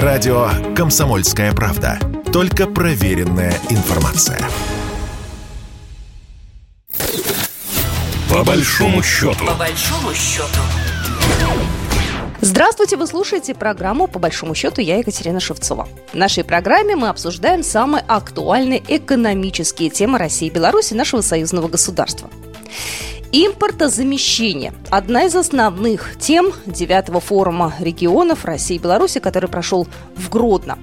Радио «Комсомольская правда». Только проверенная информация. По большому счету. По большому счету. Здравствуйте, вы слушаете программу «По большому счету» я Екатерина Шевцова. В нашей программе мы обсуждаем самые актуальные экономические темы России и Беларуси, нашего союзного государства. Импортозамещение – одна из основных тем девятого форума регионов России и Беларуси, который прошел в Гродно.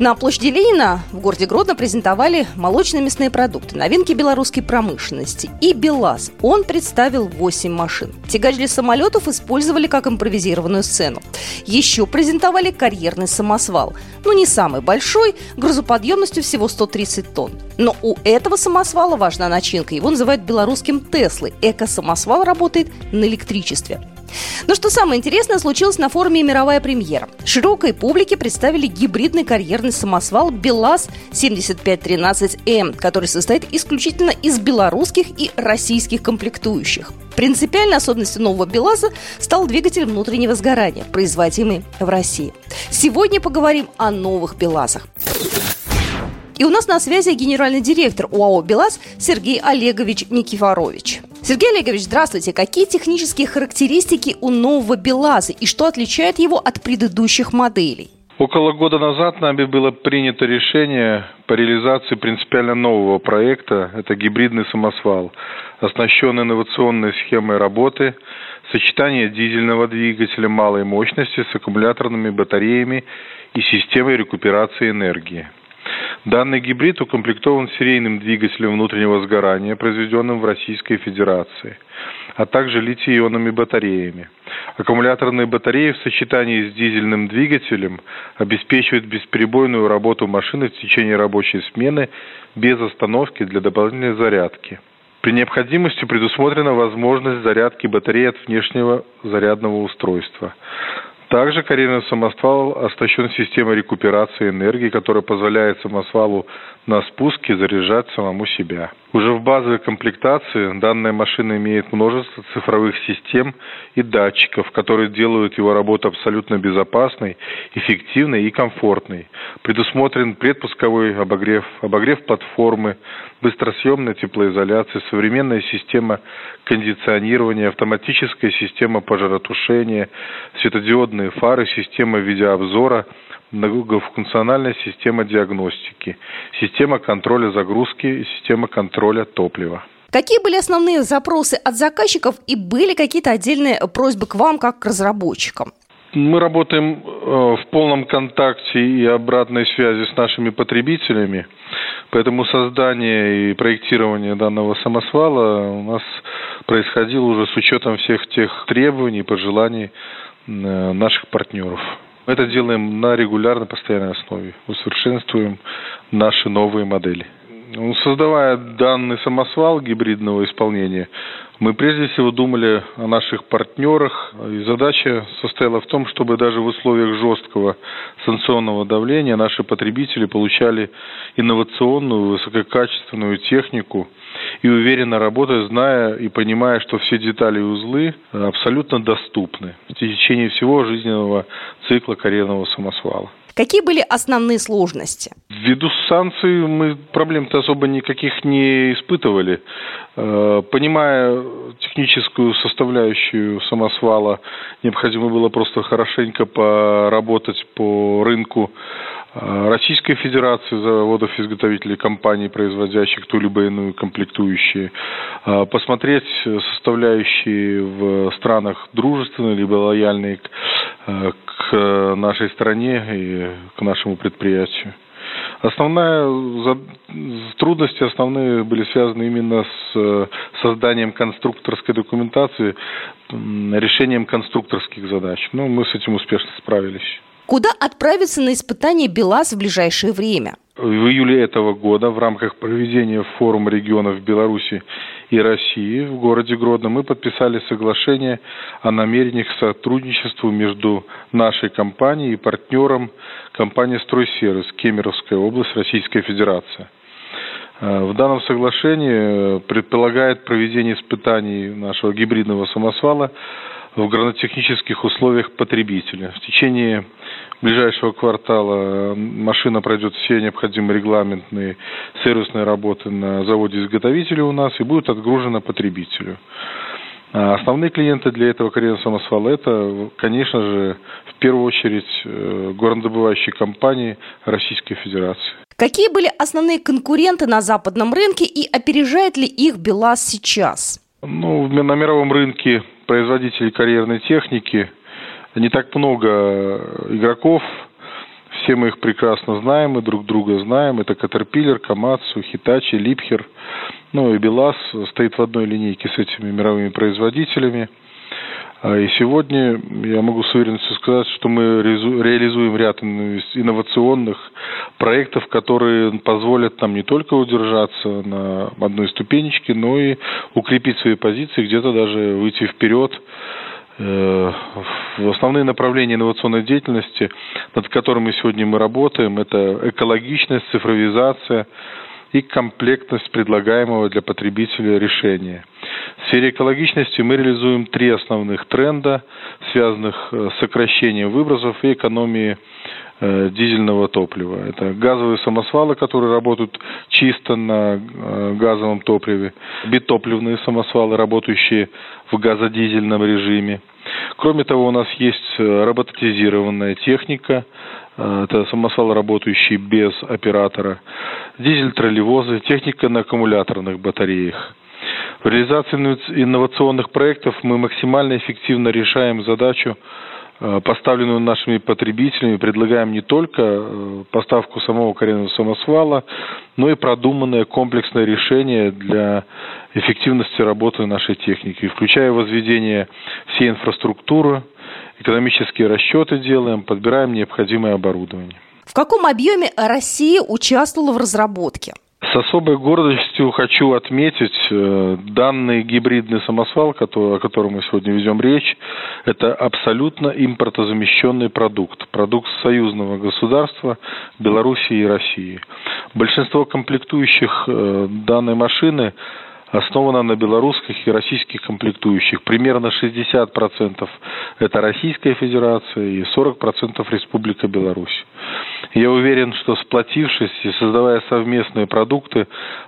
На площади Ленина в городе Гродно презентовали молочные мясные продукты, новинки белорусской промышленности и БелАЗ. Он представил 8 машин. Тягач для самолетов использовали как импровизированную сцену. Еще презентовали карьерный самосвал. Ну, не самый большой, грузоподъемностью всего 130 тонн. Но у этого самосвала важна начинка. Его называют белорусским Теслой. Эко-самосвал работает на электричестве. Но что самое интересное, случилось на форуме «Мировая премьера». Широкой публике представили гибридный карьерный самосвал БелАЗ-7513М, который состоит исключительно из белорусских и российских комплектующих. Принципиальной особенностью нового БелАЗа стал двигатель внутреннего сгорания, производимый в России. Сегодня поговорим о новых БелАЗах. И у нас на связи генеральный директор УАО «БелАЗ» Сергей Олегович Никифорович. Сергей Олегович, здравствуйте. Какие технические характеристики у нового БелАЗа и что отличает его от предыдущих моделей? Около года назад нами было принято решение по реализации принципиально нового проекта. Это гибридный самосвал, оснащенный инновационной схемой работы, сочетание дизельного двигателя малой мощности с аккумуляторными батареями и системой рекуперации энергии. Данный гибрид укомплектован серийным двигателем внутреннего сгорания, произведенным в Российской Федерации, а также литий-ионными батареями. Аккумуляторные батареи в сочетании с дизельным двигателем обеспечивают бесперебойную работу машины в течение рабочей смены без остановки для дополнительной зарядки. При необходимости предусмотрена возможность зарядки батареи от внешнего зарядного устройства. Также карьерный самосвал оснащен системой рекуперации энергии, которая позволяет самосвалу на спуске заряжать самому себя. Уже в базовой комплектации данная машина имеет множество цифровых систем и датчиков, которые делают его работу абсолютно безопасной, эффективной и комфортной. Предусмотрен предпусковой обогрев, обогрев платформы, быстросъемная теплоизоляция, современная система кондиционирования, автоматическая система пожаротушения, светодиодные фары, система видеообзора – многофункциональная система диагностики, система контроля загрузки и система контроля топлива. Какие были основные запросы от заказчиков и были какие-то отдельные просьбы к вам, как к разработчикам? Мы работаем э, в полном контакте и обратной связи с нашими потребителями, поэтому создание и проектирование данного самосвала у нас происходило уже с учетом всех тех требований и пожеланий наших партнеров. Мы это делаем на регулярной, постоянной основе. Усовершенствуем наши новые модели. Ну, создавая данный самосвал гибридного исполнения, мы прежде всего думали о наших партнерах, и задача состояла в том, чтобы даже в условиях жесткого санкционного давления наши потребители получали инновационную, высококачественную технику и уверенно работая, зная и понимая, что все детали и узлы абсолютно доступны в течение всего жизненного цикла карьерного самосвала. Какие были основные сложности? Ввиду санкций мы проблем-то особо никаких не испытывали. Э, понимая техническую составляющую самосвала, необходимо было просто хорошенько поработать по рынку э, Российской Федерации заводов-изготовителей компаний, производящих ту либо иную комплектующие, э, посмотреть составляющие в странах дружественные либо лояльные к нашей стране и к нашему предприятию. Основная трудности основные были связаны именно с э, созданием конструкторской документации, решением конструкторских задач. Но мы с этим успешно справились. Куда отправиться на испытание БелАЗ в ближайшее время? В июле этого года в рамках проведения форума регионов Беларуси и России в городе Гродно мы подписали соглашение о намерениях к сотрудничеству между нашей компанией и партнером компании «Стройсервис» Кемеровская область, Российская Федерация. Э, в данном соглашении предполагает проведение испытаний нашего гибридного самосвала в гранотехнических условиях потребителя. В течение ближайшего квартала машина пройдет все необходимые регламентные сервисные работы на заводе-изготовителе у нас и будет отгружена потребителю. А основные клиенты для этого карьерного самосвала это, конечно же, в первую очередь э, горнодобывающие компании Российской Федерации. Какие были основные конкуренты на западном рынке и опережает ли их БелАЗ сейчас? Ну, на мировом рынке производителей карьерной техники не так много игроков. Все мы их прекрасно знаем, мы друг друга знаем. Это Caterpillar, Komatsu, Hitachi, Liebherr. Ну и БелАЗ стоит в одной линейке с этими мировыми производителями. А, и сегодня я могу с уверенностью сказать, что мы реализуем ряд инновационных проектов, которые позволят нам не только удержаться на одной ступенечке, но и укрепить свои позиции, где-то даже выйти вперед э, основные направления инновационной деятельности, над которыми сегодня мы работаем, это экологичность, цифровизация, и комплектность предлагаемого для потребителя решения. В сфере экологичности мы реализуем три основных тренда, связанных э, с сокращением выбросов и экономией э, дизельного топлива. Это газовые самосвалы, которые работают чисто на э, газовом топливе, битопливные самосвалы, работающие в газодизельном режиме. Кроме того, у нас есть роботизированная техника, Э, это самосвал, работающий без оператора, дизель-троллейвозы, техника на аккумуляторных батареях. В реализации инновационных проектов мы максимально эффективно решаем задачу, э, поставленную нашими потребителями, предлагаем не только э, поставку самого коренного самосвала, но и продуманное комплексное решение для эффективности работы нашей техники, включая возведение всей инфраструктуры, экономические расчеты делаем, подбираем необходимое оборудование. В каком объеме Россия участвовала в разработке? С особой гордостью хочу отметить э, данный гибридный самосвал, о котором мы сегодня ведем речь. Это абсолютно импортозамещенный продукт. Продукт союзного государства Белоруссии и России. Большинство комплектующих э, данной машины основана на белорусских и российских комплектующих. Примерно 60% это Российская Федерация и 40% Республика Беларусь. Я уверен, что сплотившись и создавая совместные продукты,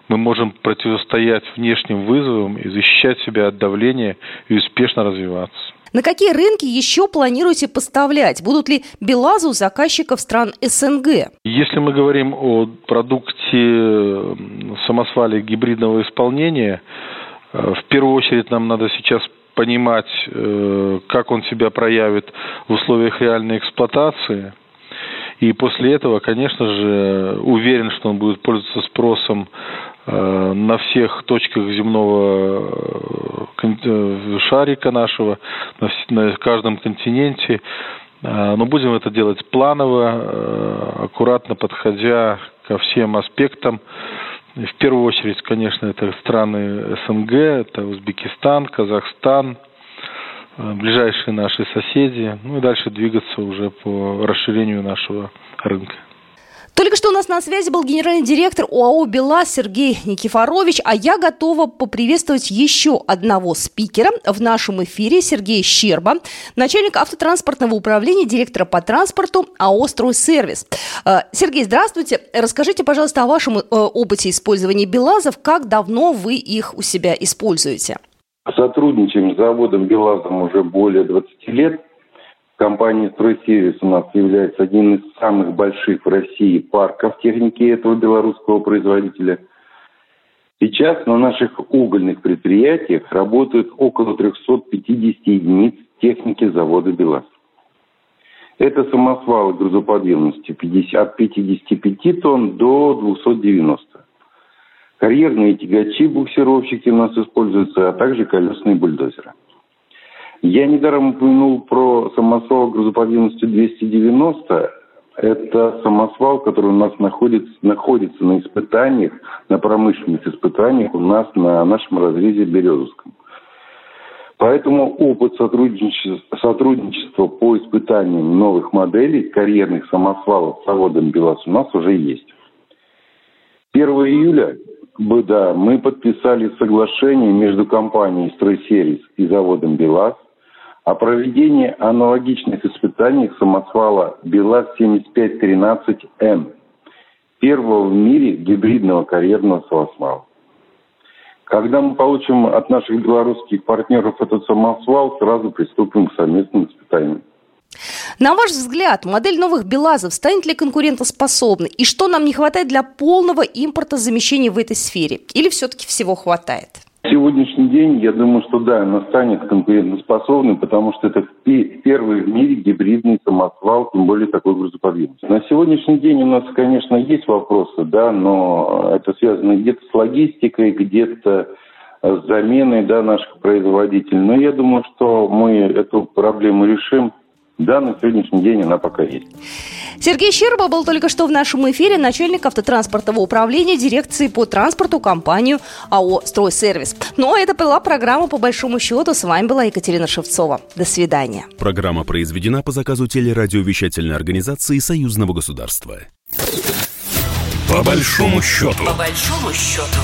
мы можем противостоять внешним вызовам и защищать себя от давления и успешно развиваться. На какие рынки еще планируете поставлять? Будут ли БелАЗы у заказчиков стран СНГ? Если мы говорим о продукте самосвале гибридного исполнения, э, в первую очередь нам надо сейчас понимать, э, как он себя проявит в условиях реальной эксплуатации. И после этого, конечно же, уверен, что он будет пользоваться спросом на всех точках земного э, э, шарика нашего, на каждом континенте. Но будем это делать планово, аккуратно подходя ко всем аспектам. В первую очередь, конечно, это страны СНГ, это Узбекистан, Казахстан, ближайшие наши соседи, ну и дальше двигаться уже по расширению нашего рынка. Только что у нас на связи был генеральный директор ОАО «БелАЗ» Сергей Никифорович, а я готова поприветствовать еще одного спикера в нашем эфире, Сергей Щерба, начальник автотранспортного управления, директора по транспорту АО «Стройсервис». Э, Сергей, здравствуйте. Расскажите, пожалуйста, о вашем э, опыте использования «БелАЗов», как давно вы их у себя используете? Сотрудничаем с заводом «БелАЗом» уже более 20 лет. Компания «Стройсервис» у нас является одним из самых больших в России парков техники этого белорусского производителя. Сейчас на наших угольных предприятиях работают около 350 единиц техники завода «БелАЗ». Это самосвалы грузоподъемностью 50, от 55 тонн до 290. Карьерные тягачи-буксировщики у нас используются, а также колесные бульдозеры – я недаром упомянул про самосвал грузоподъемностью 290. Это самосвал, который у нас находится, находится на испытаниях, на промышленных испытаниях у нас на нашем разрезе Березовском. Поэтому опыт сотрудничества, сотрудничества по испытаниям новых моделей карьерных самосвалов с заводом БелАЗ у нас уже есть. 1 июля да, мы подписали соглашение между компанией «Стройсервис» и заводом БелАЗ о проведении аналогичных испытаний самосвала БелАЗ-7513М, первого в мире гибридного карьерного самосвала. Когда мы получим от наших белорусских партнеров этот самосвал, сразу приступим к совместным испытаниям. На ваш взгляд, модель новых БелАЗов станет ли конкурентоспособной? И что нам не хватает для полного импорта замещения в этой сфере? Или все-таки всего хватает? Сегодняшний день, я думаю, что да, она станет конкурентоспособной, потому что это первый в мире гибридный самосвал, тем более такой грузоподъемности. На сегодняшний день у нас, конечно, есть вопросы, да, но это связано где-то с логистикой, где-то с заменой да, наших производителей. Но я думаю, что мы эту проблему решим да, на сегодняшний день она пока есть. Сергей Щерба был только что в нашем эфире начальник автотранспортного управления дирекции по транспорту компанию АО «Стройсервис». Ну, а это была программа «По большому счету». С вами была Екатерина Шевцова. До свидания. Программа произведена по заказу телерадиовещательной организации Союзного государства. По большому счету. По большому счету.